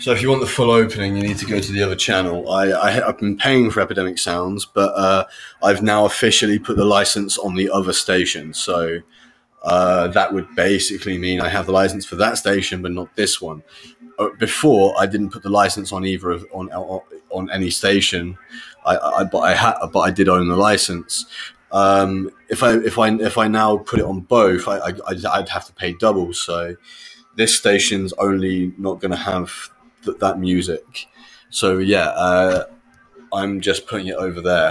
So if you want the full opening, you need to go to the other channel. I, I have been paying for Epidemic Sounds, but uh, I've now officially put the license on the other station. So uh, that would basically mean I have the license for that station, but not this one. Uh, before, I didn't put the license on either of, on, on any station. I, I but I had but I did own the license. Um, if I if I if I now put it on both, I, I I'd have to pay double. So this station's only not going to have th- that music. So yeah, uh, I'm just putting it over there.